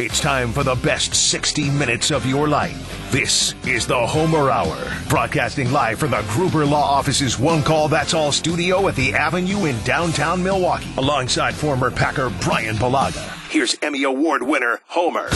It's time for the best 60 minutes of your life. This is the Homer Hour, broadcasting live from the Gruber Law Office's One Call That's All studio at the Avenue in downtown Milwaukee, alongside former Packer Bryan Bulaga. Here's Emmy Award winner Homer.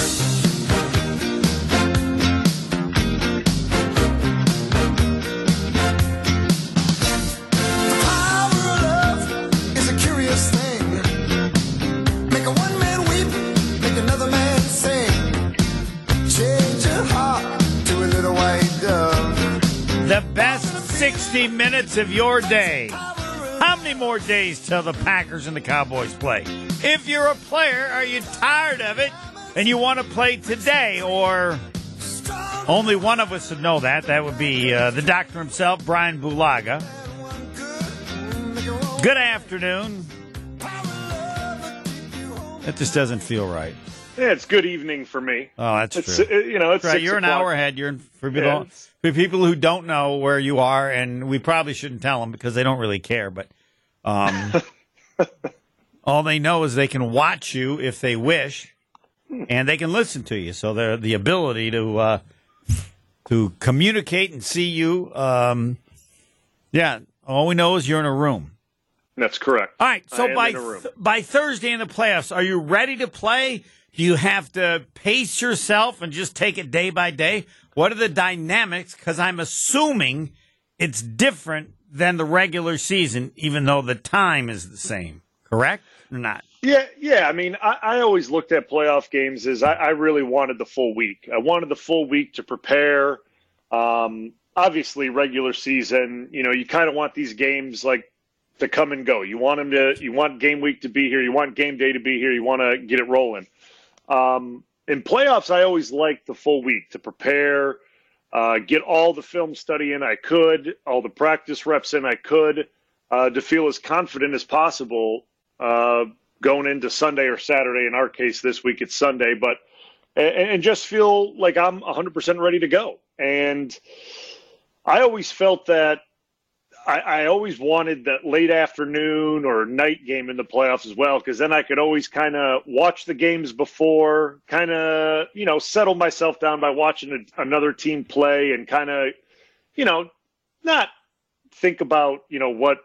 60 minutes of your day. How many more days till the Packers and the Cowboys play? If you're a player, are you tired of it and you want to play today? Or only one of us would know that. That would be uh, the doctor himself, Bryan Bulaga. Good afternoon. That just doesn't feel right. Yeah, it's good evening for me. Oh, that's it's, true. uh, You know, it's right, you're an hour ahead. You're in, for people, Yeah, for people who don't know where you are, and we probably shouldn't tell them because they don't really care. But um, all they know is they can watch you if they wish, and they can listen to you. So they're the ability to uh, to communicate and see you. Um, yeah, all we know is you're in a room. That's correct. All right. So by in a room. th- by Thursday in the playoffs, are you ready to play? Do you have to pace yourself and just take it day by day? What are the dynamics? Because I'm assuming it's different than the regular season, even though the time is the same. Correct or not? Yeah, yeah. I mean, I, I always looked at playoff games as I, I really wanted the full week. I wanted the full week to prepare. Um, obviously, regular season, you know, you kind of want these games like to come and go. You want them to, you want game week to be here. You want game day to be here. You want to get it rolling. Um, in playoffs, I always liked the full week to prepare, uh, get all the film study in I could, all the practice reps in I could, uh, to feel as confident as possible uh, going into Sunday or Saturday. In our case, this week it's Sunday, but and, and just feel like I'm 100% ready to go. And I always felt that I, I always wanted that late afternoon or night game in the playoffs as well, because then I could always kind of watch the games before, kind of, you know, settle myself down by watching a, another team play and kind of, you know, not think about, you know, what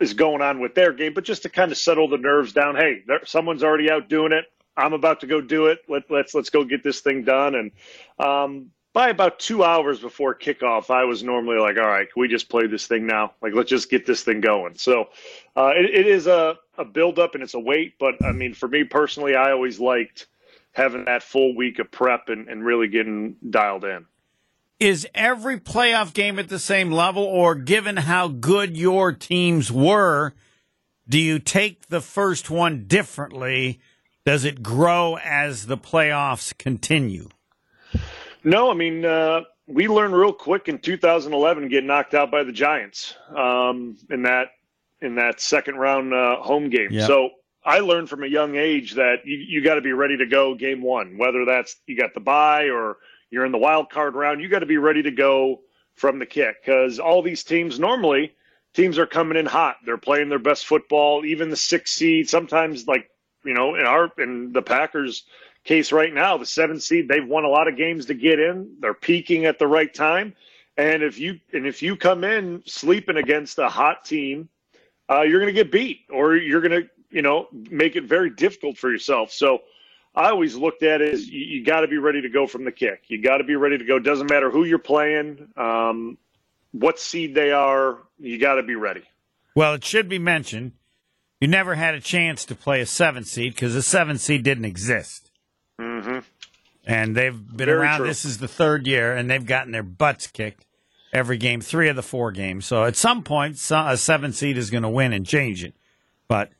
is going on with their game, but just to kind of settle the nerves down. Hey, there, someone's already out doing it. I'm about to go do it. Let, let's let's go get this thing done. And um, by about two hours before kickoff, I was normally like, all right, can we just play this thing now? Like, let's just get this thing going. So uh, it, it is a, a build up and it's a wait. But I mean, for me personally, I always liked having that full week of prep and, and really getting dialed in. Is every playoff game at the same level, or given how good your teams were, do you take the first one differently? Does it grow as the playoffs continue? No, I mean, uh, we learned real quick in 2011 getting knocked out by the Giants um, in that in that second round uh, home game. Yeah. So I learned from a young age that you, you got to be ready to go game one, whether that's you got the bye or you're in the wild card round. You got to be ready to go from the kick because all these teams normally teams are coming in hot. They're playing their best football. Even the six seed, sometimes like you know, in our in the Packers case right now, the seven seed, they've won a lot of games to get in. They're peaking at the right time. And if you and if you come in sleeping against a hot team, uh, you're going to get beat, or you're going to you know make it very difficult for yourself. So I always looked at it as you, you got to be ready to go from the kick. You got to be ready to go. Doesn't matter who you're playing, um, what seed they are. You got to be ready. Well, it should be mentioned you never had a chance to play a seven seed because the seven seed didn't exist. And they've been Very around. true. This is the third year, and they've gotten their butts kicked every game, three of the four games. So at some point, a seven seed is going to win and change it. But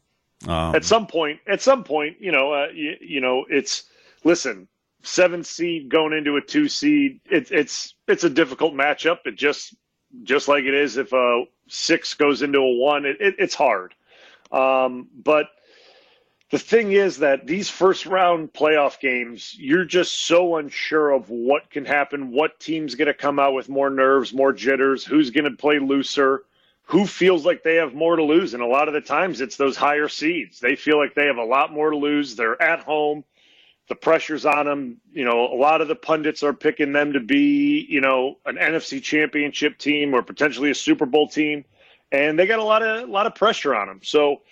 um, at some point, at some point, you know, uh, you, you know, it's listen, seven seed going into a two seed. It, it's it's a difficult matchup. It just just like it is if a six goes into a one. It, it, it's hard. Um, but the thing is that these first round playoff games, you're just so unsure of what can happen, what team's going to come out with more nerves, more jitters, who's going to play looser, who feels like they have more to lose. And a lot of the times it's those higher seeds. They feel like they have a lot more to lose. They're at home. the pressure's on them. You know, a lot of the pundits are picking them to be, you know, an NFC championship team or potentially a Super Bowl team. And they got a lot of a lot of pressure on them. So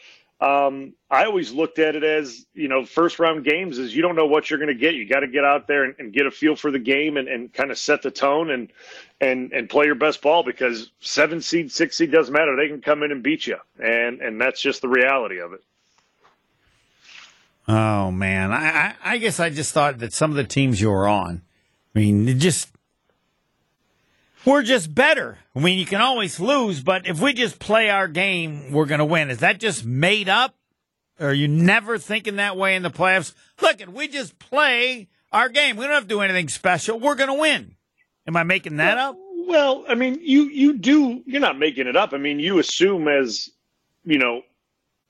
um, I always looked at it as, you know, first round games is you don't know what you're going to get. You got to get out there and, and, get a feel for the game and, and kind of set the tone and, and, and play your best ball because seven seed, six seed doesn't matter. They can come in and beat you. And, and that's just the reality of it. Oh man. I, I, I guess I just thought that some of the teams you were on, I mean, just, we're just better. I mean, you can always lose, but if we just play our game, we're going to win. Is that just made up? Are you never thinking that way in the playoffs? Look, if we just play our game, we don't have to do anything special. We're going to win. Am I making that well, up? Well, I mean, you you do. You're not making it up. I mean, you assume as you know,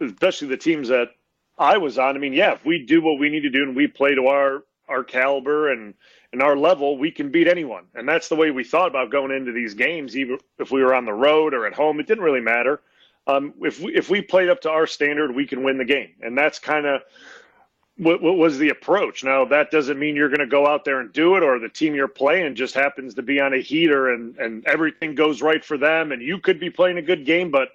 especially the teams that I was on. I mean, yeah, if we do what we need to do and we play to our our caliber and and our level, we can beat anyone. And that's the way we thought about going into these games, even if we were on the road or at home. It didn't really matter. Um, if we if we played up to our standard, we can win the game, and that's kind of what, what, was the approach. Now that doesn't mean you're going to go out there and do it, or the team you're playing just happens to be on a heater and and everything goes right for them, and you could be playing a good game, but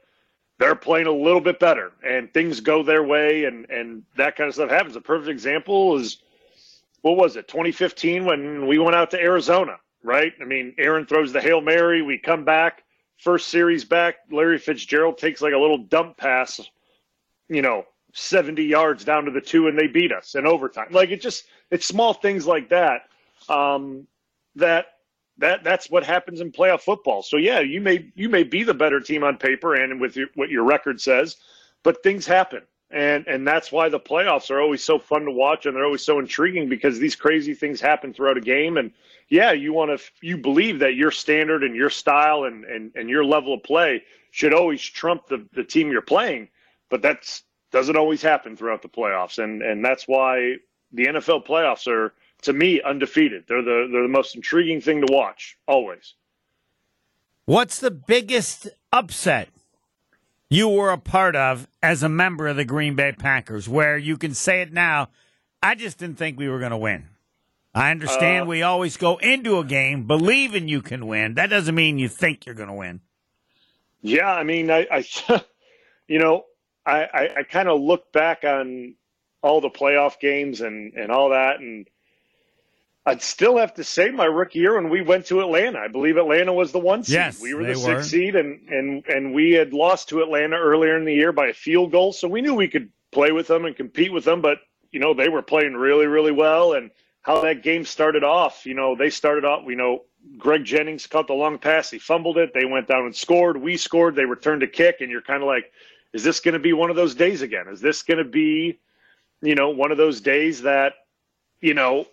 they're playing a little bit better, and things go their way, and and that kind of stuff happens. A perfect example is what was it 2015 when we went out to Arizona, right? I mean, Aaron throws the hail mary, we come back First series back, Larry Fitzgerald takes like a little dump pass, you know, 70 yards down to the two, and they beat us in overtime. Like it just, it's small things like that um, that that that's what happens in playoff football. So yeah, you may you may be the better team on paper and with your, what your record says, but things happen, and and that's why the playoffs are always so fun to watch and they're always so intriguing because these crazy things happen throughout a game and yeah, you want to, you believe that your standard and your style and, and, and your level of play should always trump the, the team you're playing, but that's doesn't always happen throughout the playoffs. And, and that's why the NFL playoffs are, to me, undefeated. They're the, they're the most intriguing thing to watch always. What's the biggest upset you were a part of as a member of the Green Bay Packers where you can say it now? I just didn't think we were going to win. I understand uh, we always go into a game believing you can win. That doesn't mean you think you're going to win. Yeah, I mean, I, I you know, I, I, I kind of look back on all the playoff games and, and all that, and I'd still have to say my rookie year when we went to Atlanta. I believe Atlanta was the one seed. Yes, we were the were. sixth seed, and, and, and we had lost to Atlanta earlier in the year by a field goal, so we knew we could play with them and compete with them, but, you know, they were playing really, really well, and – how that game started off. You know, they started off, you know, Greg Jennings caught the long pass. He fumbled it. They went down and scored. We scored. They returned a kick. And you're kind of like, is this going to be one of those days again? Is this going to be, you know, one of those days that, you know,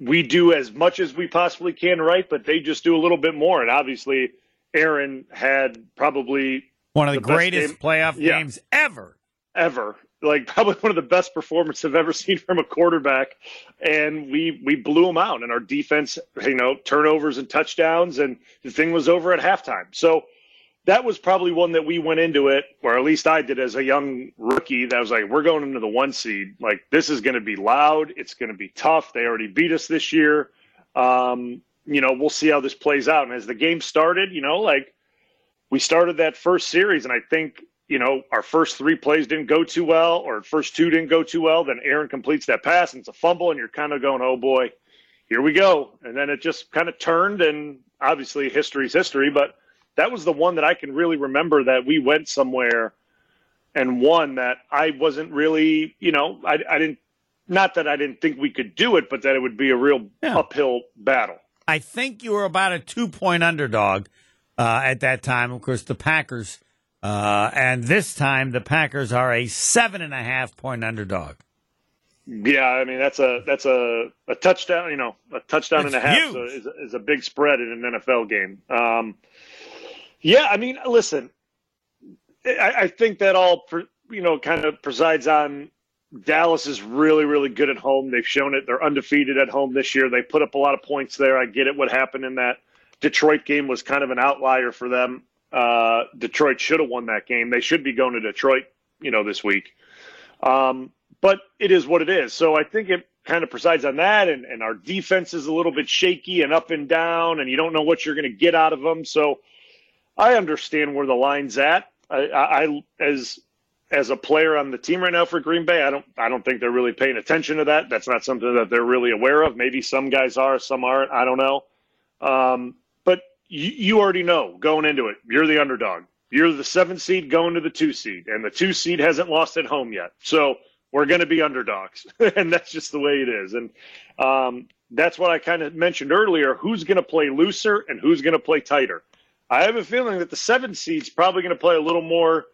we do as much as we possibly can right, but they just do a little bit more. And obviously, Aaron had probably one of the, the greatest game. playoff yeah. games ever. Ever like probably one of the best performances I've ever seen from a quarterback. And we we blew them out, and our defense, you know, turnovers and touchdowns, and the thing was over at halftime. So that was probably one that we went into it, or at least I did as a young rookie. That was like, we're going into the one seed. Like this is going to be loud. It's going to be tough. They already beat us this year. Um, you know, we'll see how this plays out. And as the game started, you know, like we started that first series, and I think you know, our first three plays didn't go too well, or first two didn't go too well, then Aaron completes that pass and it's a fumble, and you're kind of going, oh boy, here we go. And then it just kind of turned, and obviously history's history, but that was the one that I can really remember that we went somewhere and won that I wasn't really, you know, I, I didn't, not that I didn't think we could do it, but that it would be a real yeah. uphill battle. I think you were about a two point underdog uh, at that time. Of course, the Packers uh, and this time, the Packers are a seven and a half point underdog. Yeah, I mean that's a that's a, a touchdown. You know, a touchdown and a half is, a, is a big spread in an NFL game. Um, yeah, I mean, listen, I, I think that all you know kind of presides on Dallas is really really good at home. They've shown it. They're undefeated at home this year. They put up a lot of points there. I get it. What happened in that Detroit game was kind of an outlier for them. Uh, Detroit should have won that game. They should be going to Detroit, you know, this week. Um, but it is what it is. So I think it kind of presides on that, and, and our defense is a little bit shaky and up and down, and you don't know what you're going to get out of them. So I understand where the line's at. I, I as as a player on the team right now for Green Bay, I don't I don't think they're really paying attention to that. That's not something that they're really aware of. Maybe some guys are, some aren't. I don't know. Um, but you, you already know going into it, you're the underdog. You're the seven seed going to the two seed, and the two seed hasn't lost at home yet. So we're going to be underdogs, and that's just the way it is. And um, that's what I kind of mentioned earlier. Who's going to play looser and who's going to play tighter? I have a feeling that the seven seed's probably going to play a little more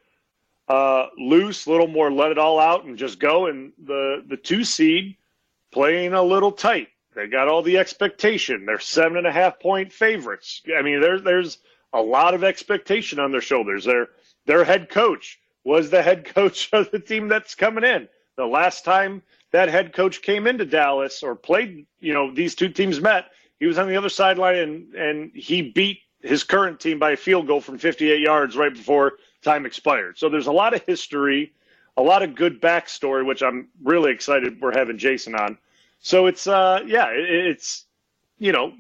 uh, loose, a little more let it all out and just go. And the the two seed playing a little tight. They got all the expectation. They're seven and a half point favorites. I mean, there's there's a lot of expectation on their shoulders. Their their head coach was the head coach of the team that's coming in. The last time that head coach came into Dallas or played, you know, these two teams met, he was on the other sideline and and he beat his current team by a field goal from 58 yards right before time expired. So there's a lot of history, a lot of good backstory, which I'm really excited we're having Jason on. So it's uh yeah, it's you know,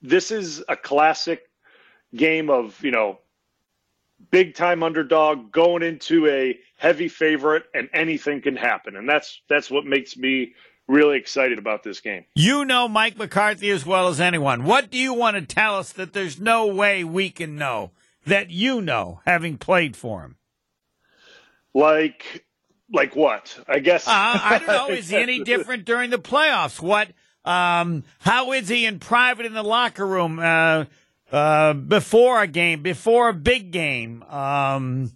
this is a classic game of, you know, big time underdog going into a heavy favorite and anything can happen. And that's that's what makes me really excited about this game. You know Mike McCarthy as well as anyone. What do you want to tell us that there's no way we can know that you know having played for him? Like like what? I guess uh, I don't know. Is he any different during the playoffs? What um how is he in private in the locker room? Uh uh, before a game, before a big game. Um,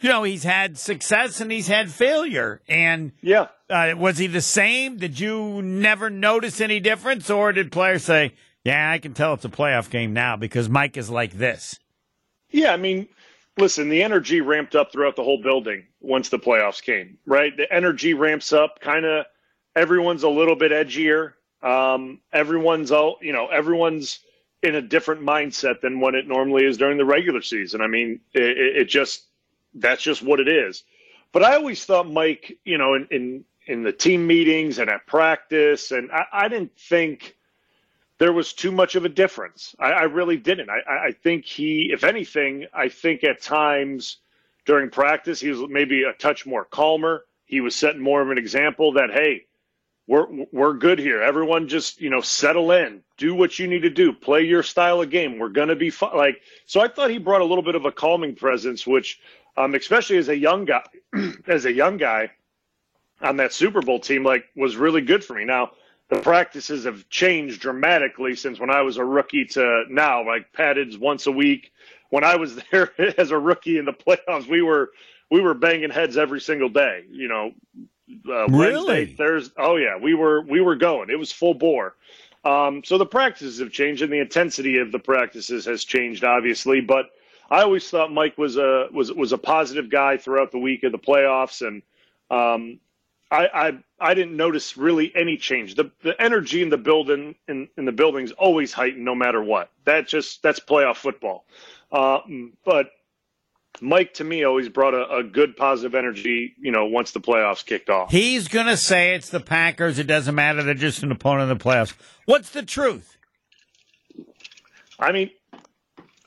you know, he's had success and he's had failure. And yeah, uh, was he the same? Did you never notice any difference, or did players say, "Yeah, I can tell it's a playoff game now because Mike is like this"? Yeah, I mean, listen, the energy ramped up throughout the whole building once the playoffs came. Right, the energy ramps up. Kind of, everyone's a little bit edgier. Um, everyone's all, you know, everyone's in a different mindset than what it normally is during the regular season. I mean, it, it just that's just what it is. But I always thought Mike, you know, in in, in the team meetings and at practice, and I, I didn't think there was too much of a difference. I, I really didn't. I, I think he, if anything, I think at times during practice he was maybe a touch more calmer. He was setting more of an example that hey, we're we're good here. Everyone just you know settle in, do what you need to do, play your style of game. We're gonna be fun. Like so, I thought he brought a little bit of a calming presence, which, um, especially as a young guy, as a young guy on that Super Bowl team, like was really good for me. Now the practices have changed dramatically since when I was a rookie to now. Like padded once a week. When I was there as a rookie in the playoffs, we were we were banging heads every single day. You know, uh, really? Wednesday, Thursday. Oh yeah, we were we were going. It was full bore. Um, so the practices have changed, and the intensity of the practices has changed, obviously. But I always thought Mike was a was was a positive guy throughout the week of the playoffs, and um, I, I I didn't notice really any change. The the energy in the building in, in the building's always heightened, no matter what. That just that's playoff football. Uh, but Mike to me always brought a, a, good positive energy, you know, once the playoffs kicked off. He's going to say it's the Packers. It doesn't matter. They're just an opponent in the playoffs. What's the truth? I mean,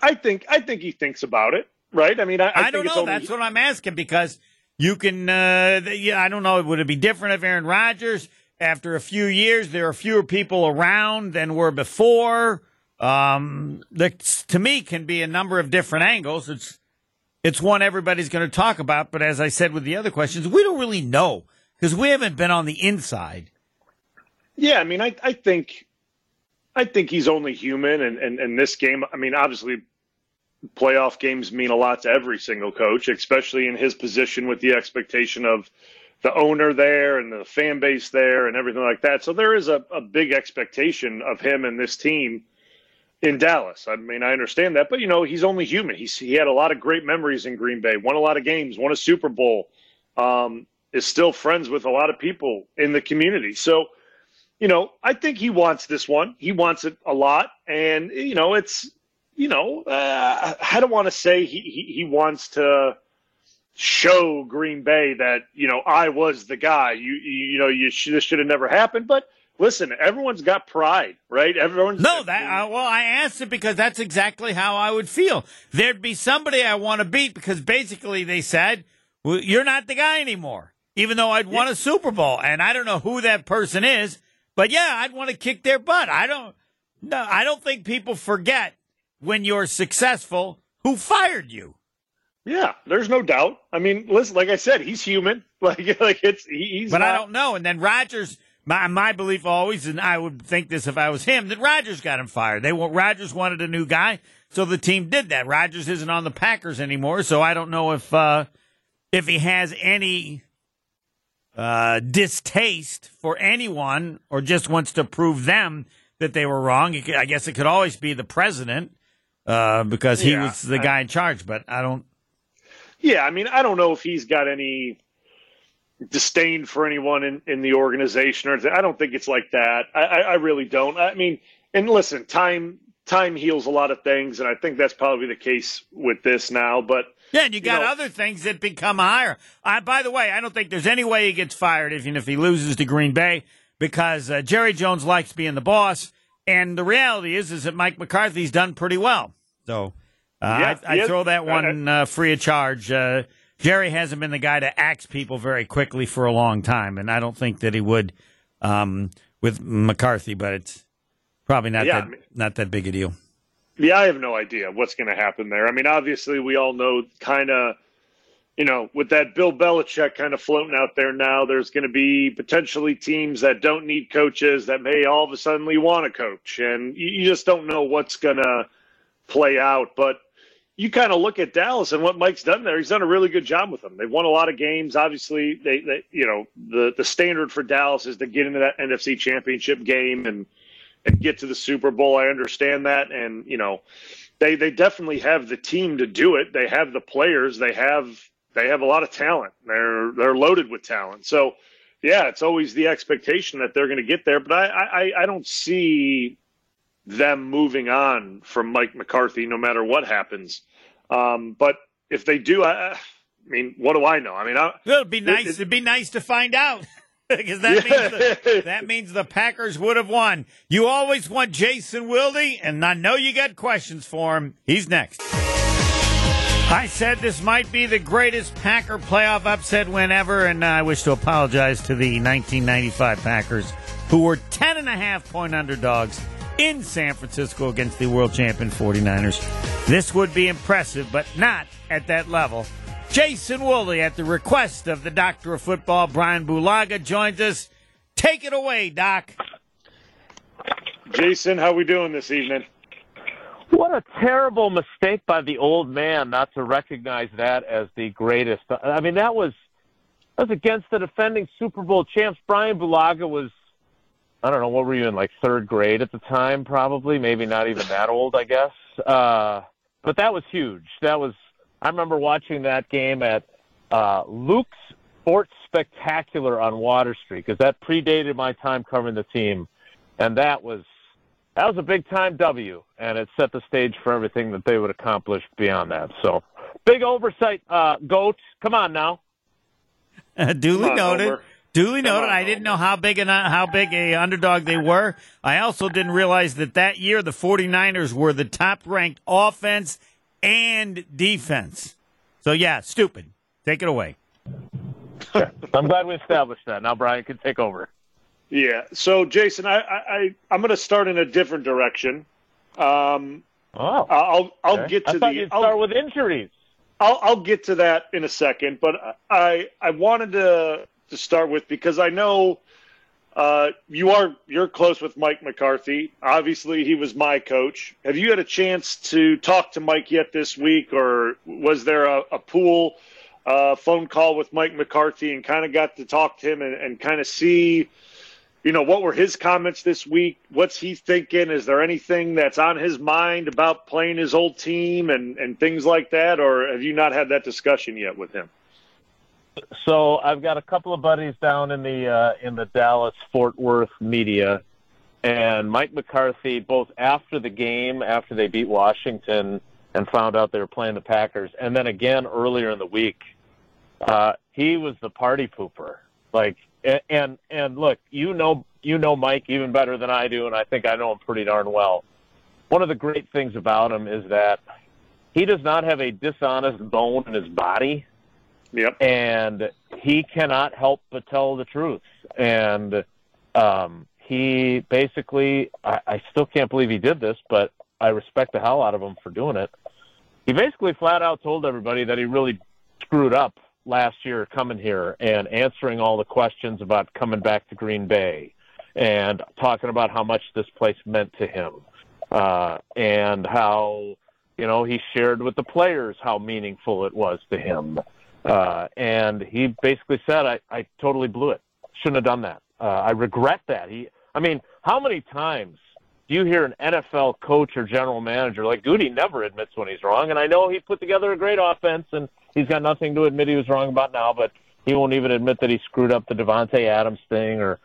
I think I think he thinks about it, right? I mean, I, I, I don't know. Only... That's what I'm asking because you can. Uh, yeah, I don't know. Would it be different if Aaron Rodgers, after a few years, there are fewer people around than were before? Um, that to me can be a number of different angles. It's it's one everybody's going to talk about. But as I said with the other questions, we don't really know because we haven't been on the inside. Yeah, I mean, I, I think, I think he's only human, and, and and this game. I mean, obviously, playoff games mean a lot to every single coach, especially in his position with the expectation of the owner there and the fan base there and everything like that. So there is a, a big expectation of him and this team in Dallas. I mean, I understand that, but you know, he's only human. He's he had a lot of great memories in Green Bay, won a lot of games, won a Super Bowl, um, is still friends with a lot of people in the community. So, you know, I think he wants this one. He wants it a lot, and you know, it's you know, uh, I don't want to say he, he he wants to show Green Bay that you know I was the guy. You you, know you this should have never happened. But listen, everyone's got pride, right? Everyone's no. That uh, well, I asked it because that's exactly how I would feel. There'd be somebody I want to beat because basically they said well, you're not the guy anymore. Even though I'd won a Super Bowl, and I don't know who that person is, but yeah, I'd want to kick their butt. I don't. No, I don't think people forget when you're successful who fired you. Yeah, there's no doubt. I mean, listen, like I said, he's human. Like, like it's he's. But not... I don't know. And then Rodgers, my my belief always, and I would think this if I was him, that Rodgers got him fired. They Rodgers wanted a new guy, so the team did that. Rodgers isn't on the Packers anymore, so I don't know if uh, if he has any uh, distaste for anyone or just wants to prove them that they were wrong. I guess it could always be the president uh, because he yeah, was the guy in charge, but I don't. Yeah, I mean, I don't know if he's got any disdain for anyone in, in the organization or I don't think it's like that. I, I, I really don't. I mean, and listen, time time heals a lot of things, and I think that's probably the case with this now. But yeah, and you got know, other things that become higher. I, by the way, I don't think there's any way he gets fired even if he loses to Green Bay because uh, Jerry Jones likes being the boss, and the reality is is that Mike McCarthy's done pretty well. So uh, yeah, I, I throw that one uh, free of charge. Uh, Jerry hasn't been the guy to axe people very quickly for a long time, and I don't think that he would um, with McCarthy. But it's probably not yeah, that I mean, not that big a deal. Yeah, I have no idea what's going to happen there. I mean, obviously, we all know kind of, you know, with that Bill Belichick kind of floating out there now, there's going to be potentially teams that don't need coaches that may all of a sudden want a coach, and you just don't know what's going to play out. But you kind of look at Dallas and what Mike's done there. He's done a really good job with them. They've won a lot of games. Obviously, they, they you know the the standard for Dallas is to get into that NFC Championship game and and get to the Super Bowl. I understand that, and you know they they definitely have the team to do it. They have the players. They have they have a lot of talent. They're they're loaded with talent. So yeah, it's always the expectation that they're going to get there. But I I, I don't see them moving on from Mike McCarthy, no matter what happens. Um, but if they do, I, I, mean, what do I know? I mean, I, it'd be nice. It, it'd be nice to find out because that yeah. means the, that means the Packers would have won. You always want Jason Wilde, and I know you got questions for him. He's next. I said this might be the greatest Packer playoff upset win ever, and I wish to apologize to the 1995 Packers, who were 10 and a half point underdogs in San Francisco against the world champion 49ers. This would be impressive, but not at that level. Jason Woolley, at the request of the doctor of football, Bryan Bulaga, joins us. Take it away, Doc. Jason, how we doing this evening? What a terrible mistake by the old man not to recognize that as the greatest. I mean, that was that was against the defending Super Bowl champs. Bryan Bulaga was I don't know, what were you in, like third grade at the time, probably, maybe not even that old, I guess. Uh, but that was huge. That was, I remember watching that game at uh, Luke's Sports Spectacular on Water Street because that predated my time covering the team, and that was that was a big time W, and it set the stage for everything that they would accomplish beyond that. So, big oversight, uh, goat. Come on now. Uh, duly on, noted. Homer. Duly noted. I didn't know how big an how big a underdog they were. I also didn't realize that that year the 49ers were the top ranked offense and defense. So yeah, stupid. Take it away. I'm glad we established that. Now Bryan can take over. Yeah. So Jason, I I I'm going to start in a different direction. Um, oh. I'll I'll okay. get to I thought the. You'd start I'll, with injuries. I'll I'll get to that in a second, but I I wanted to to start with because I know uh, you are you're close with Mike McCarthy. Obviously, he was my coach. Have you had a chance to talk to Mike yet this week, or was there a, a pool uh, phone call with Mike McCarthy and kind of got to talk to him and, and kind of see? You know, what were his comments this week? What's he thinking? Is there anything that's on his mind about playing his old team and, and things like that? Or have you not had that discussion yet with him? so I've got a couple of buddies down in the uh, in the Dallas Fort Worth media, and Mike McCarthy both after the game, after they beat Washington and found out they were playing the Packers, and then again earlier in the week uh, he was the party pooper. Like, and and look, you know, you know Mike even better than I do, and I think I know him pretty darn well. One of the great things about him is that he does not have a dishonest bone in his body. Yep. And he cannot help but tell the truth. And um, he basically, I, I still can't believe he did this, but I respect the hell out of him for doing it. He basically flat out told everybody that he really screwed up last year coming here and answering all the questions about coming back to Green Bay and talking about how much this place meant to him uh, and how you know he shared with the players how meaningful it was to him. Uh, and he basically said, I, I totally blew it. Shouldn't have done that. Uh, I regret that. He, I mean, how many times do you hear an NFL coach or general manager like Gutey never admits when he's wrong? And I know he put together a great offense and he's got nothing to admit he was wrong about now, but he won't even admit that he screwed up the Davante Adams thing or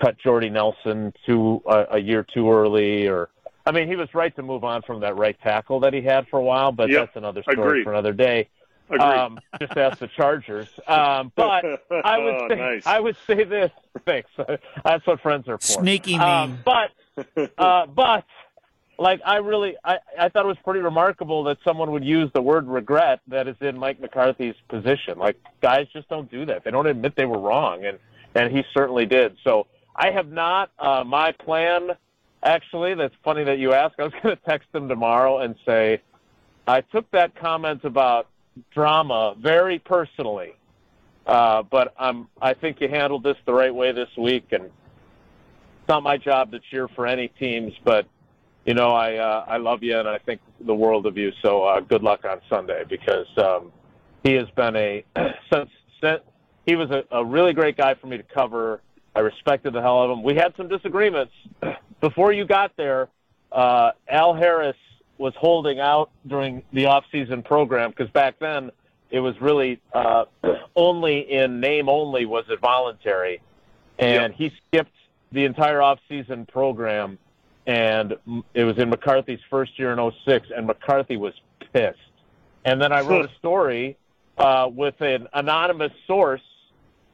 cut Jordy Nelson to a, a year too early or I mean, he was right to move on from that right tackle that he had for a while, but yep. that's another story Agreed. for another day. Um, just ask the Chargers. Um, but I would Oh, say nice. I would say this. Thanks. That's what friends are for. Sneaky Um, but uh, but like I really I, I thought it was pretty remarkable that someone would use the word regret that is in Mike McCarthy's position. Like guys just don't do that. They don't admit they were wrong, and and he certainly did. So I have not. Uh, my plan, actually, that's funny that you ask. I was going to text him tomorrow and say I took that comment about drama very personally. Uh, but I'm, I think you handled this the right way this week, and it's not my job to cheer for any teams, but you know, I uh, I love you and I think the world of you. So uh, good luck on Sunday because um, he has been a since, since he was a, a really great guy for me to cover. I respected the hell of him. We had some disagreements before you got there. Uh, Al Harris was holding out during the off-season program because back then it was really uh, only in name only was it voluntary, and he skipped the entire off-season program, and it was in McCarthy's first year in 06, and McCarthy was pissed. And then I wrote a story uh, with an anonymous source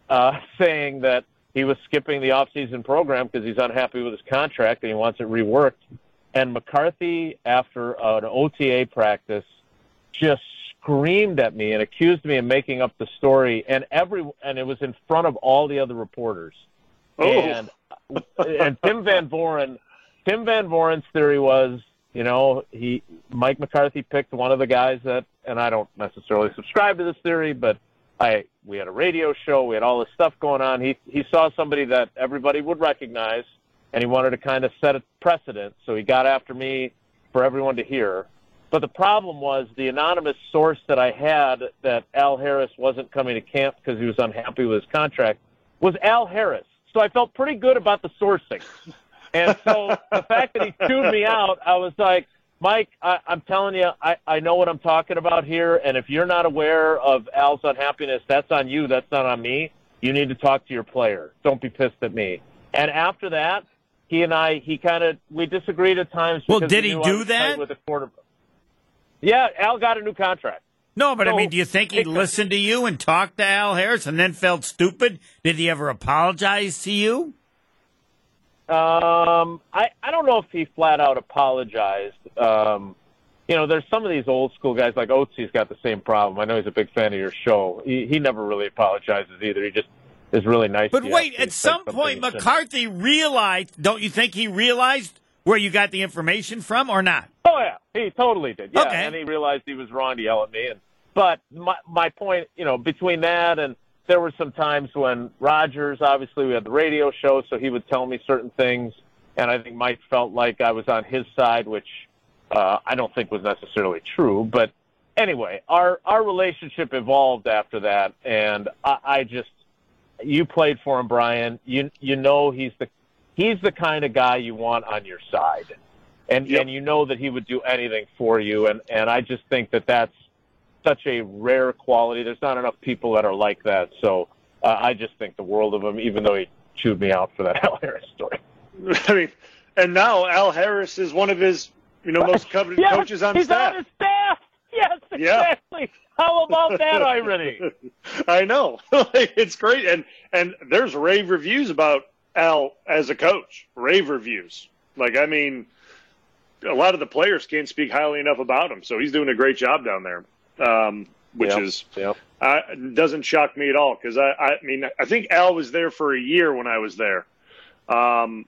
uh, saying that he was skipping the off-season program because he's unhappy with his contract and he wants it reworked. And McCarthy, after an OTA practice, just screamed at me and accused me of making up the story. And every and it was in front of all the other reporters. Oh. And and Tim Van Vooren, Tim Van Vooren's theory was, you know, he Mike McCarthy picked one of the guys that, and I don't necessarily subscribe to this theory, but I we had a radio show, we had all this stuff going on. He he saw somebody that everybody would recognize, and he wanted to kind of set a precedent. So he got after me for everyone to hear. But the problem was the anonymous source that I had that Al Harris wasn't coming to camp because he was unhappy with his contract was Al Harris. So I felt pretty good about the sourcing. And so the fact that he chewed me out, I was like, Mike, I, I'm telling you, I, I know what I'm talking about here. And if you're not aware of Al's unhappiness, that's on you. That's not on me. You need to talk to your player. Don't be pissed at me. And after that, he and I, he kind of, we disagreed at times. Well, did we he do that? With the quarter. Yeah, Al got a new contract. No, but I mean, do you think he listened to you and talked to Al Harris and then felt stupid? Did he ever apologize to you? Um, I I don't know if he flat out apologized. Um, you know, there's some of these old school guys like Oatsy's got the same problem. I know he's a big fan of your show. He he never really apologizes either. He just is really nice. But wait, at some point. McCarthy realized. Don't you think he realized where you got the information from, or not? Oh yeah, he totally did. Yeah, Okay. and he realized he was wrong to yell at me. And but my my point, you know, between that and there were some times when Rodgers, obviously, we had the radio show, so he would tell me certain things, and I think Mike felt like I was on his side, which uh, I don't think was necessarily true. But anyway, our our relationship evolved after that, and I, I just you played for him, Bryan. You you know he's the he's the kind of guy you want on your side and Yep. and you know that he would do anything for you and and I just think that that's such a rare quality there's not enough people that are like that so uh, I just think the world of him even though he chewed me out for that Al Harris story I mean, and now Al Harris is one of his, you know, most coveted yes, coaches on he's staff. He's on his staff yes Yeah. exactly how about that irony I know. it's great. And and there's rave reviews about Al as a coach. Rave reviews. Like I mean a lot of the players can't speak highly enough about him. So he's doing a great job down there. Um, which Yep, is yep. uh, doesn't shock me at all because I, I mean I think Al was there for a year when I was there, um,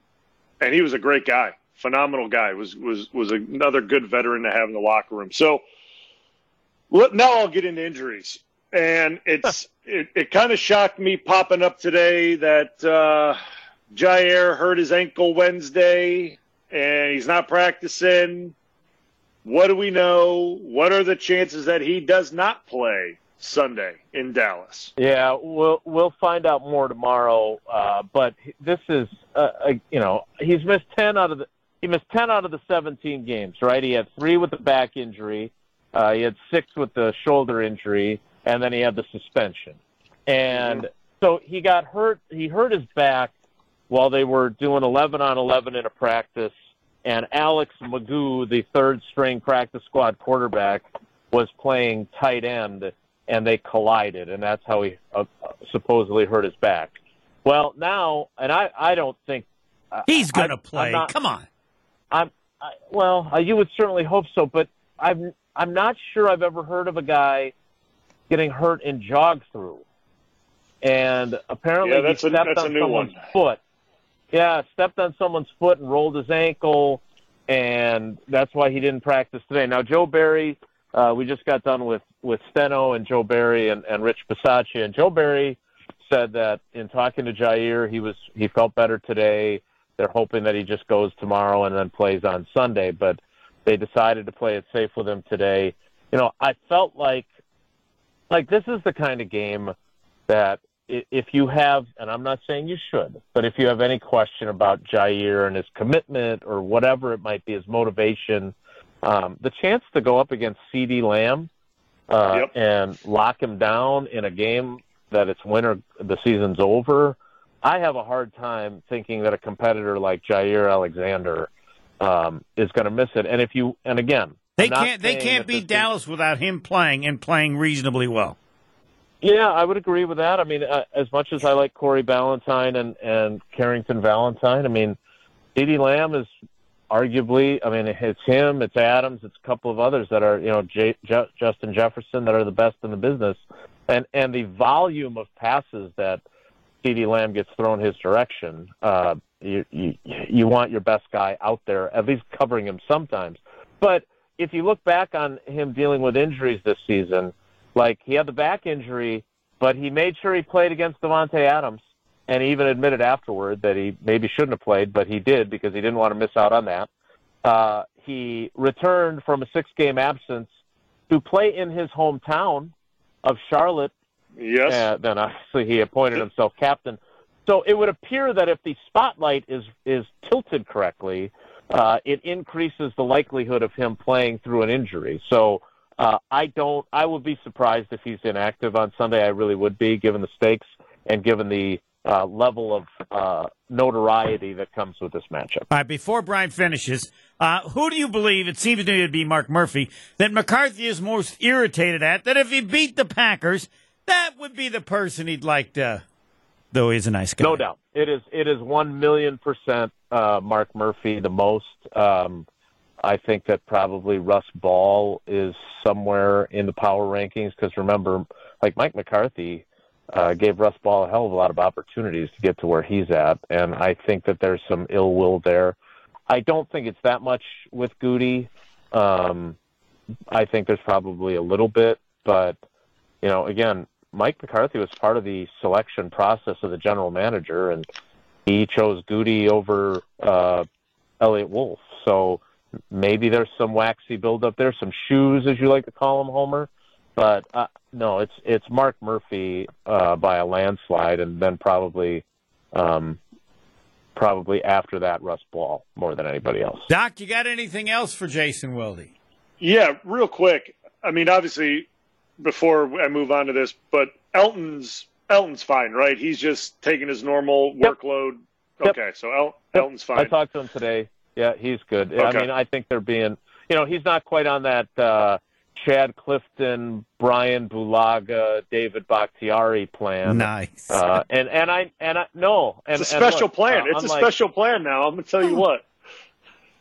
and he was a great guy, phenomenal guy. Was was was another good veteran to have in the locker room. So let, now I'll get into injuries, and it's it, it kind of shocked me popping up today that uh, Jaire hurt his ankle Wednesday and he's not practicing. What do we know? What are the chances that he does not play Sunday in Dallas? Yeah, we'll we'll find out more tomorrow. Uh, but this is, uh, uh, you know, he's missed ten out of the he missed ten out of the seventeen games. Right? He had three with the back injury, uh, he had six with the shoulder injury, and then he had the suspension. And so he got hurt. He hurt his back while they were doing eleven on eleven in a practice. And Alex McGough, the third string practice squad quarterback, was playing tight end and they collided, and that's how he uh, supposedly hurt his back. Well, now, and I, I don't think He's going to I'm play. not- Come on. I'm, I, well, uh, you would certainly hope so, but I'm, I'm not sure I've ever heard of a guy getting hurt in jog through, and apparently Yeah, that's he a- stepped that's a on new someone's one. foot. Yeah, stepped on someone's foot and rolled his ankle, and that's why he didn't practice today. Now, Joe Barry, uh, we just got done with with Steno and Joe Barry and, and Rich Bisaccia, and Joe Barry said that in talking to Jaire, he was he felt better today. They're hoping that he just goes tomorrow and then plays on Sunday, but they decided to play it safe with him today. You know, I felt like like this is the kind of game that if you have, and I'm not saying you should, but if you have any question about Jaire and his commitment or whatever it might be, his motivation, um, the chance to go up against CeeDee Lamb uh, Yep. and lock him down in a game that it's winter, the season's over. I have a hard time thinking that a competitor like Jaire Alexander um, is going to miss it. And if you, and again, They I'm can't. They can't beat is- Dallas without him playing and playing reasonably well. Yeah, I would agree with that. I mean, uh, as much as I like Corey Ballentine and and Carrington Valentine, I mean, CeeDee Lamb is arguably. I mean, it's him, it's Adams, it's a couple of others that are you know J- Ju- Justin Jefferson that are the best in the business, and and the volume of passes that CeeDee Lamb gets thrown his direction. Uh, you, you you want your best guy out there at least covering him sometimes, but if you look back on him dealing with injuries this season like he had the back injury, but he made sure he played against Davante Adams, and he even admitted afterward that he maybe shouldn't have played, but he did because he didn't want to miss out on that. Uh, he returned from a six-game absence to play in his hometown of Charlotte. Yes. Uh, then obviously he appointed himself captain. So it would appear that if the spotlight is is tilted correctly, uh, it increases the likelihood of him playing through an injury. So uh, I don't. I would be surprised if he's inactive on Sunday. I really would be, given the stakes and given the uh, level of uh, notoriety that comes with this matchup. All right, before Bryan finishes, uh, who do you believe, it seems to me to be Mark Murphy, that McCarthy is most irritated at? That if he beat the Packers, that would be the person he'd like to, though he's a nice guy. No doubt, it is. It is one million percent uh, Mark Murphy the most. Um, I think that probably Russ Ball is somewhere in the power rankings because remember, like Mike McCarthy uh, gave Russ Ball a hell of a lot of opportunities to get to where he's at, and I think that there's some ill will there. I don't think it's that much with Gutey. Um, I think there's probably a little bit, but you know, again, Mike McCarthy was part of the selection process of the general manager, and he chose Gutey over uh, Eliot Wolf. So maybe there's some waxy buildup there, some shoes, as you like to call them, Homer. But uh, no, it's it's Mark Murphy uh, by a landslide, and then probably um, probably after that Russ Ball more than anybody else. Doc, you got anything else for Jason Wilde? Yeah, real quick. I mean, obviously, before I move on to this, but Elgton's Elgton's fine, right? He's just taking his normal Yep. workload. Yep. Okay, so El- Yep. Elgton's fine. I talked to him today. Yeah, he's good. I mean, I think they're being, you know, he's not quite on that uh, Chad Clifton, Bryan Bulaga, David Bakhtiari plan. Nice. Uh, and and I and I no, and, It's a special look, plan. uh, it's unlike- a special plan now. I'm gonna tell you what.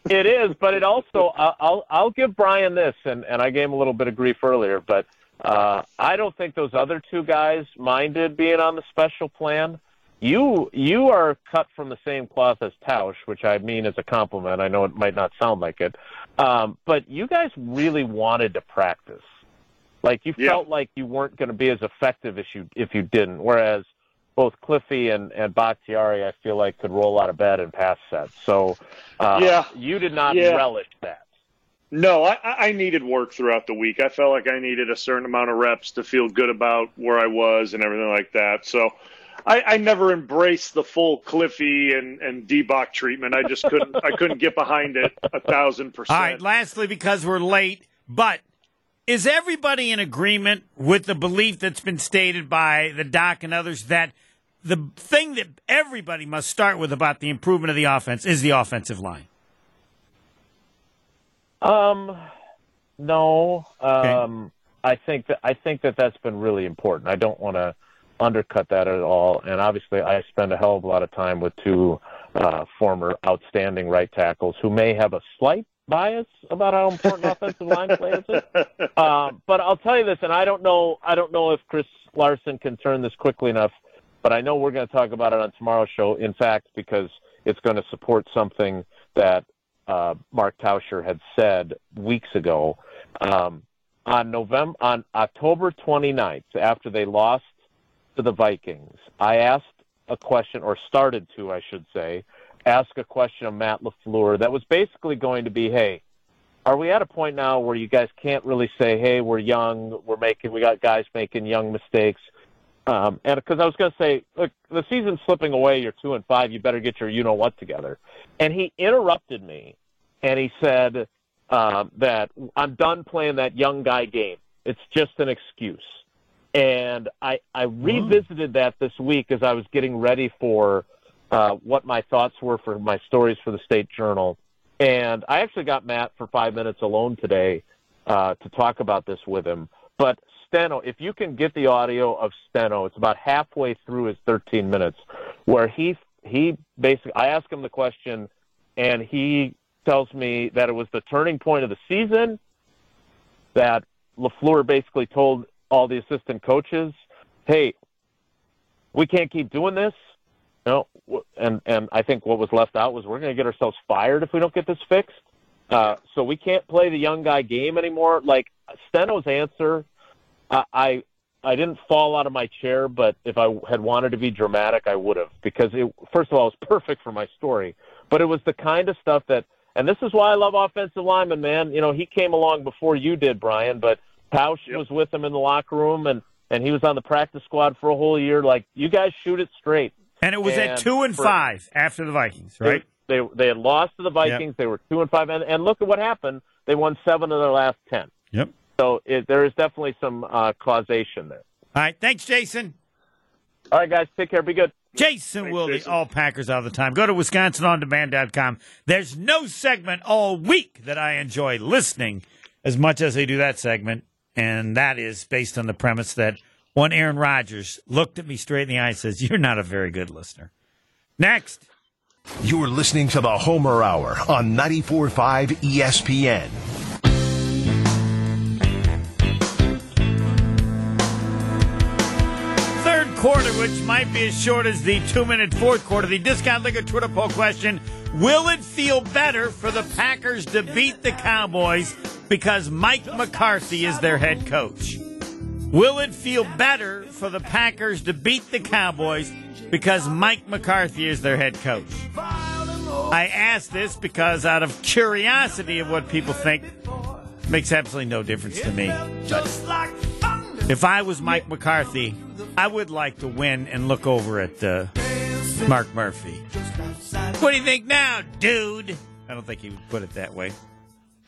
It is, but it also I'll I'll- I'll give Bryan this, and and I gave him a little bit of grief earlier, but uh, I don't think those other two guys minded being on the special plan. You you are cut from the same cloth as Tausch, which I mean as a compliment. I know it might not sound like it, um, but you guys really wanted to practice. Like you Yeah. felt like you weren't going to be as effective if you if you didn't. Whereas both Cliffy and, and Bakhtiari, I feel like could roll out of bed and pass sets. So uh, Yeah. you did not Yeah. relish that. No, I, I needed work throughout the week. I felt like I needed a certain amount of reps to feel good about where I was and everything like that. So I, I never embraced the full Cliffy and, and Debach treatment. I just couldn't I couldn't get behind it a thousand percent. All right, lastly, because we're late, but is everybody in agreement with the belief that's been stated by the doc and others that the thing that everybody must start with about the improvement of the offense is the offensive line? Um, no. Okay. Um, I think that I think that that's been really important. I don't want to undercut that at all. And obviously, I spend a hell of a lot of time with two uh, former outstanding right tackles who may have a slight bias about how important offensive line play is. Um, but I'll tell you this, and I don't know. I don't know if Chris Larson can turn this quickly enough. But I know we're going to talk about it on tomorrow's show. In fact, because it's going to support something that uh, Mark Tauscher had said weeks ago. Um, on November, on October 29th, after they lost to the Vikings, I asked a question, or started to, I should say, ask a question of Matt LaFleur that was basically going to be, hey, are we at a point now where you guys can't really say, hey, we're young, we're making, we got guys making young mistakes? Um, and because I was going to say, look, the season's slipping away. You're two and five. You better get your you know what together. And he interrupted me, and he said um, that I'm done playing that young guy game. It's just an excuse. And I I revisited that this week as I was getting ready for uh, what my thoughts were for my stories for the State Journal. And I actually got Matt for five minutes alone today uh, to talk about this with him. But Steno, if you can get the audio of Steno, it's about halfway through his 13 minutes, where he he basically I ask him the question, and he tells me that it was the turning point of the season. That LaFleur basically told all the assistant coaches, "Hey, we can't keep doing this." No, and and I think what was left out was we're going to get ourselves fired if we don't get this fixed. Uh, so we can't play the young guy game anymore. Like Steno's answer, I, I I didn't fall out of my chair, but if I had wanted to be dramatic, I would have because it first of all it was perfect for my story, but it was the kind of stuff that, and this is why I love offensive linemen, man. You know, he came along before you did, Bryan, but Tausch Yep. was with him in the locker room, and and he was on the practice squad for a whole year. Like you guys shoot it straight. And it was at two and for- five after the Vikings, right? They they had lost to the Vikings. They were two and five, and, and look at what happened. They won seven of their last ten. Yep. So it, there is definitely some uh, causation there. All right, thanks, Jason. All right, guys, take care. Be good. Jason Thanks, Wilde, Jason. all Packers all the time. Go to WisconsinOnDemand.com. There's no segment all week that I enjoy listening as much as I do that segment, and that is based on the premise that one Aaron Rodgers looked at me straight in the eye and says, You're not a very good listener. Next. You're listening to the Homer Hour on 94.5 ESPN. Third quarter, which might be as short as the two minute fourth quarter, the discount liquor Twitter poll question Will it feel better for the Packers to beat the Cowboys because Mike McCarthy is their head coach? Will it feel better for the Packers to beat the Cowboys because Mike McCarthy is their head coach? I ask this because, out of curiosity of what people think, makes absolutely no difference to me. But if I was Mike McCarthy, I would like to win and look over at uh, Mark Murphy. What do you think now, dude? I don't think he would put it that way.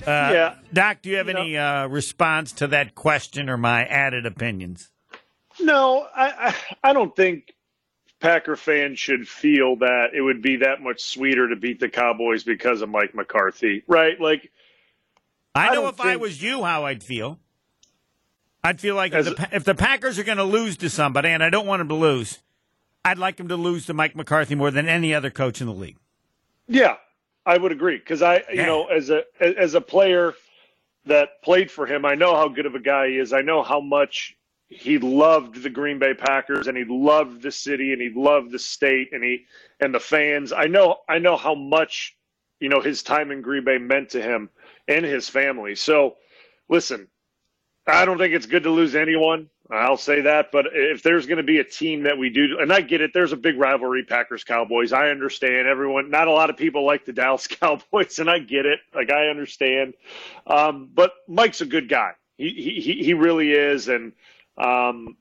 Uh, Yeah. Doc, do you have You any uh, response to that question or my added opinions? No, I, I I don't think Packer fans should feel that it would be that much sweeter to beat the Cowboys because of Mike McCarthy, right? Like, I I know don't if I was you, how I'd feel. I'd feel like if the, if the Packers are going to lose to somebody, and I don't want them to lose, I'd like them to lose to Mike McCarthy more than any other coach in the league. Yeah, I would agree because I, you know, as a as a player that played for him, I know how good of a guy he is. I know how much he loved the Green Bay Packers and he loved the city and he loved the state and he and the fans. I know I know how much you know his time in Green Bay meant to him and his family. So, listen, I don't think it's good to lose anyone. I'll say that. But if there's going to be a team that we do, and I get it, there's a big rivalry, Packers Cowboys. I understand. Everyone, not a lot of people like the Dallas Cowboys, and I get it. Like I understand. Um, but Mike's a good guy. He he he really is, and um,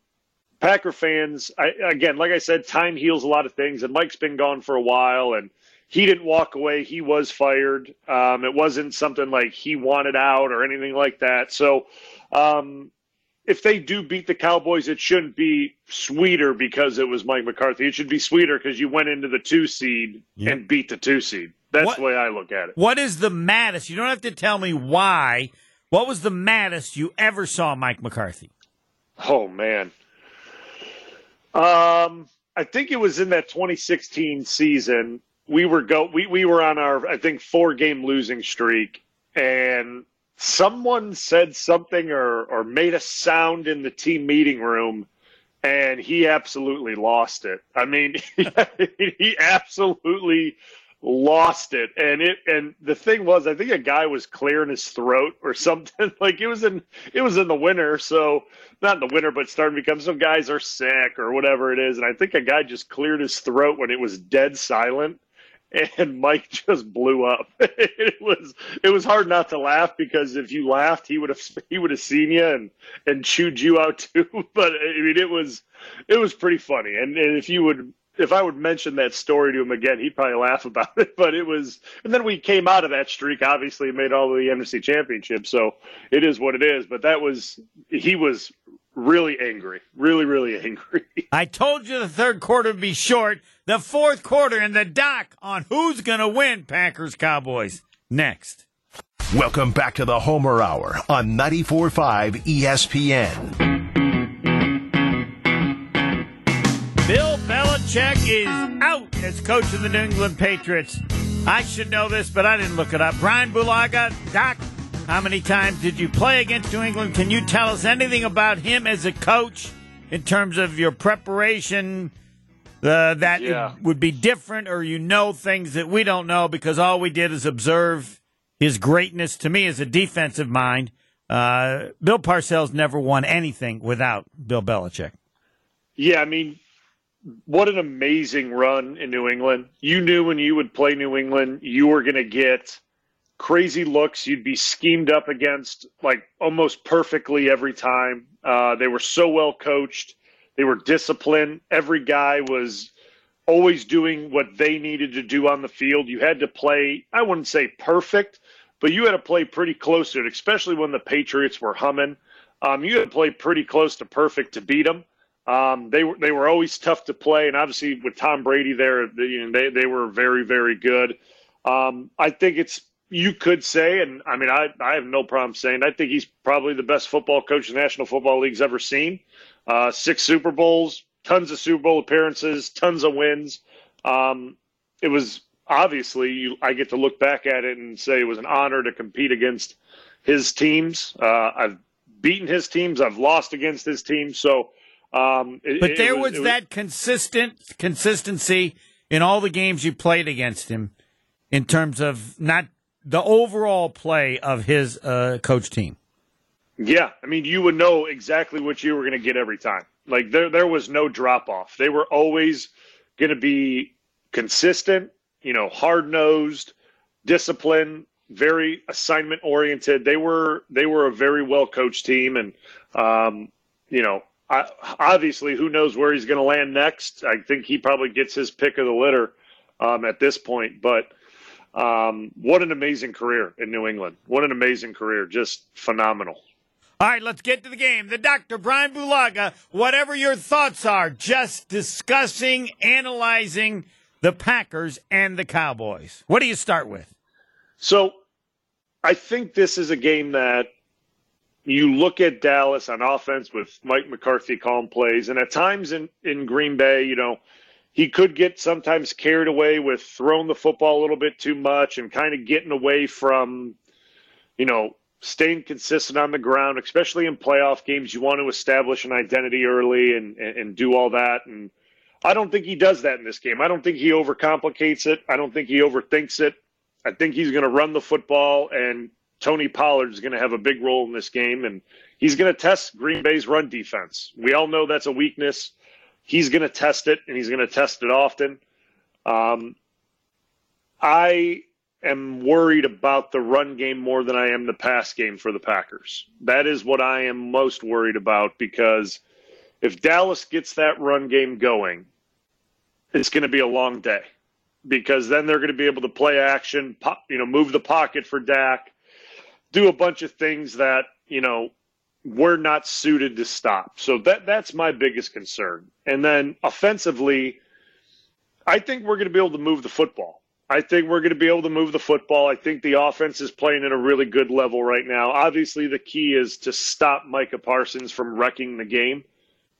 Packer fans. I, again, like I said, time heals a lot of things, and Mike's been gone for a while, and he didn't walk away. He was fired. Um, it wasn't something like he wanted out or anything like that. So. Um, if they do beat the Cowboys, it shouldn't be sweeter because it was Mike McCarthy. It should be sweeter because you went into the two seed Yep. and beat the two seed. That's What- the way I look at it. What is the maddest? You don't have to tell me why. What was the maddest you ever saw Mike McCarthy? Oh man. Um, I think it was in that 2016 season. We were go we we were on our I think four game losing streak, and someone said something or or made a sound in the team meeting room, and he absolutely lost it. I mean, he absolutely lost it. And it and the thing was i think a guy was clearing his throat or something. Like it was in it was in the winter so not in the winter but starting to become some guys are sick or whatever it is. And i think a guy just cleared his throat when it was dead silent and mike just blew up it was it was hard not to laugh because if you laughed he would have he would have seen you and and chewed you out too but i mean it was it was pretty funny and, and if you would if I would mention that story to him again, he'd probably laugh about it. But it was, and then we came out of that streak. Obviously, made all the NFC Championship, so it is what it is. But that was, he was really angry, really, really angry. I told you the third quarter would be short. The fourth quarter and the doc on who's going to win Packers Cowboys next. Welcome back to the Homer Hour on 94.5 ESPN. Bill Belichick is out as coach of the New England Patriots. I should know this, but I didn't look it up. Bryan Bulaga, Doc, how many times did you play against New England? Can you tell us anything about him as a coach in terms of your preparation? Uh, that Yeah. would be different, or you know things that we don't know because all we did is observe his greatness. To me, as a defensive mind, uh, Bill Parcells never won anything without Bill Belichick. Yeah, I mean, what an amazing run in New England. You knew when you would play New England, you were going to get crazy looks. You'd be schemed up against like almost perfectly every time. Uh, they were so well coached. They were disciplined. Every guy was always doing what they needed to do on the field. You had to play, I wouldn't say perfect, but you had to play pretty close to it, especially when the Patriots were humming. Um, you had to play pretty close to perfect to beat them. Um, they were they were always tough to play, and obviously with Tom Brady there, they, you know, they they were very very good. Um, I think it's you could say, and I mean I I have no problem saying I think he's probably the best football coach the National Football League's ever seen. Uh, six Super Bowls, tons of Super Bowl appearances, tons of wins. Um, it was obviously you, I get to look back at it and say it was an honor to compete against his teams. Uh, I've beaten his teams, I've lost against his teams, so. Um, it- But there was, it that consistent consistency in all the games you played against him, in terms of not the overall play of his uh, coach team. Yeah, I mean, you would know exactly what you were going to get every time. Like there, there was no drop off. They were always going to be consistent. You know, hard nosed, disciplined, very assignment oriented. They were they were a very well coached team, and um, you know, I, obviously, who knows where he's going to land next? I think he probably gets his pick of the litter um, at this point, but. Um, what an amazing career in New England. What an amazing career. Just phenomenal. All right, let's get to the game. The doctor, Bryan Bulaga, whatever your thoughts are, just discussing, analyzing the Packers and the Cowboys. What do you start with? So I think this is a game that you look at Dallas on offense with Mike McCarthy calling plays, and at times in, in Green Bay, you know, he could get sometimes carried away with throwing the football a little bit too much and kind of getting away from, you know, staying consistent on the ground, especially in playoff games. You want to establish an identity early and, and, and do all that. And I don't think he does that in this game. I don't think he overcomplicates it. I don't think he overthinks it. I think he's going to run the football, and Tony Pollard is going to have a big role in this game, and he's going to test Green Bay's run defense. We all know that's a weakness. He's going to test it, and he's going to test it often. Um, I am worried about the run game more than I am the pass game for the Packers. That is what I am most worried about because if Dallas gets that run game going, it's going to be a long day because then they're going to be able to play action, pop, you know, move the pocket for Dak, do a bunch of things that you know we're not suited to stop. So that that's my biggest concern. And then offensively, I think we're going to be able to move the football. I think we're going to be able to move the football. I think the offense is playing at a really good level right now. Obviously, the key is to stop Micah Parsons from wrecking the game.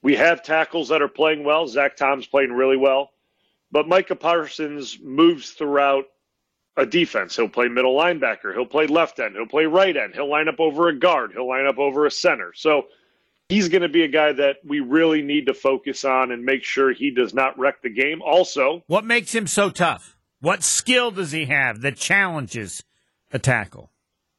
We have tackles that are playing well. Zach Tom's playing really well. But Micah Parsons moves throughout a defense. He'll play middle linebacker. He'll play left end. He'll play right end. He'll line up over a guard. He'll line up over a center. So he's going to be a guy that we really need to focus on and make sure he does not wreck the game. Also, what makes him so tough? What skill does he have that challenges a tackle?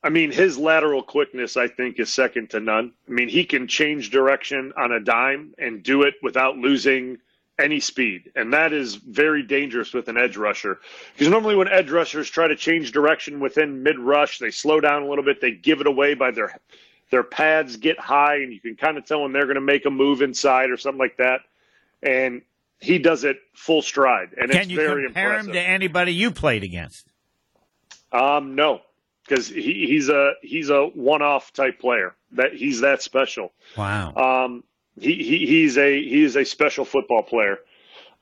I mean, his lateral quickness, I think, is second to none. I mean, he can change direction on a dime and do it without losing any speed. And that is very dangerous with an edge rusher. Because normally when edge rushers try to change direction within mid rush, they slow down a little bit, they give it away by their their pads get high and you can kind of tell when they're going to make a move inside or something like that. And he does it full stride and can it's you very compare impressive. him to anybody you played against? Um no. Because he, he's a he's a one off type player. That he's that special. Wow. Um, he, he he's a he is a special football player.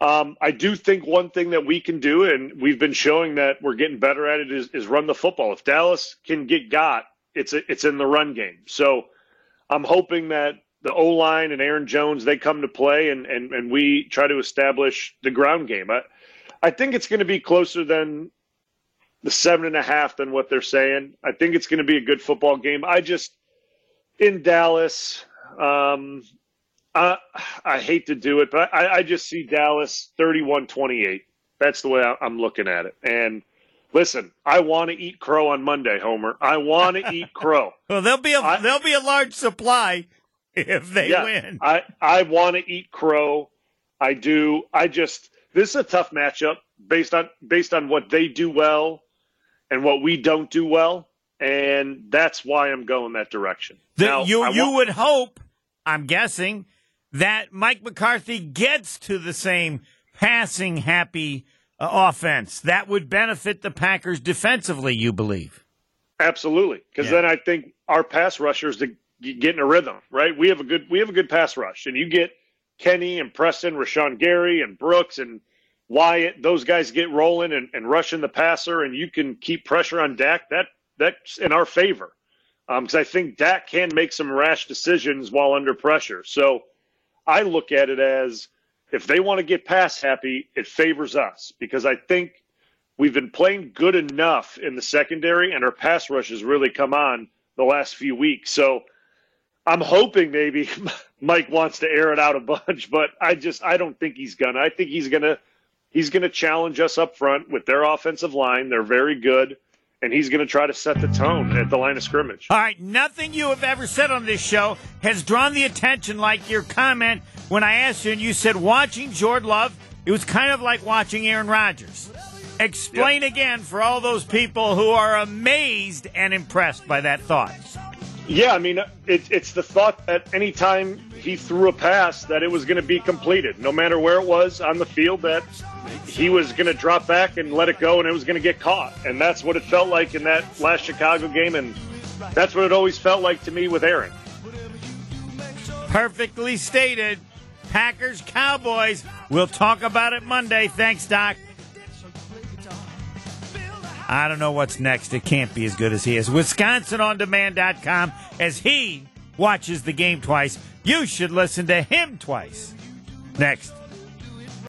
Um, I do think one thing that we can do, and we've been showing that we're getting better at it, is, is run the football. If Dallas can get got, it's a, it's in the run game. So I'm hoping that the O line and Aaron Jones they come to play, and, and, and we try to establish the ground game. I, I think it's going to be closer than the seven and a half than what they're saying. I think it's going to be a good football game. I just in Dallas. Um, uh, I hate to do it, but I, I just see Dallas 31 28. That's the way I'm looking at it. And listen, I want to eat crow on Monday, Homer. I want to eat crow. Well, there'll be a I- there'll be a large supply if they yeah, win. I, I want to eat crow. I do. I just this is a tough matchup based on based on what they do well and what we don't do well, and that's why I'm going that direction. The- Now, you I you want- would hope, I'm guessing, that Mike McCarthy gets to the same passing happy uh, offense. That would benefit the Packers defensively, you believe. Absolutely, because Yeah. then I think our pass rushers to get in a rhythm, right? We have a good we have a good pass rush, and you get Kenny and Preston, Rashan Gary and Brooks and Wyatt. Those guys get rolling and, and rushing the passer, and you can keep pressure on Dak. That that's in our favor, because I think Dak can make some rash decisions while under pressure. So I look at it as if they want to get pass happy, it favors us because I think we've been playing good enough in the secondary, and our pass rush has really come on the last few weeks. So I'm hoping maybe Mike wants to air it out a bunch, but I just I don't think he's gonna. I think he's gonna he's gonna challenge us up front with their offensive line. They're very good, and he's gonna try to set the tone at the line of scrimmage. All right, nothing you have ever said on this show has drawn the attention like your comment when I asked you and you said watching Jordan Love, it was kind of like watching Aaron Rodgers. Explain again for all those people who are amazed and impressed by that thought. Yeah, I mean, it, it's the thought that any time he threw a pass, that it was going to be completed, no matter where it was on the field. That he was going to drop back and let it go, and it was going to get caught. And that's what it felt like in that last Chicago game, and that's what it always felt like to me with Aaron. Perfectly stated. Packers, Cowboys. We'll talk about it Monday. Thanks, Doc. I don't know what's next. It can't be as good as he is. WisconsinOnDemand.com as he watches the game twice, you should listen to him twice. Next.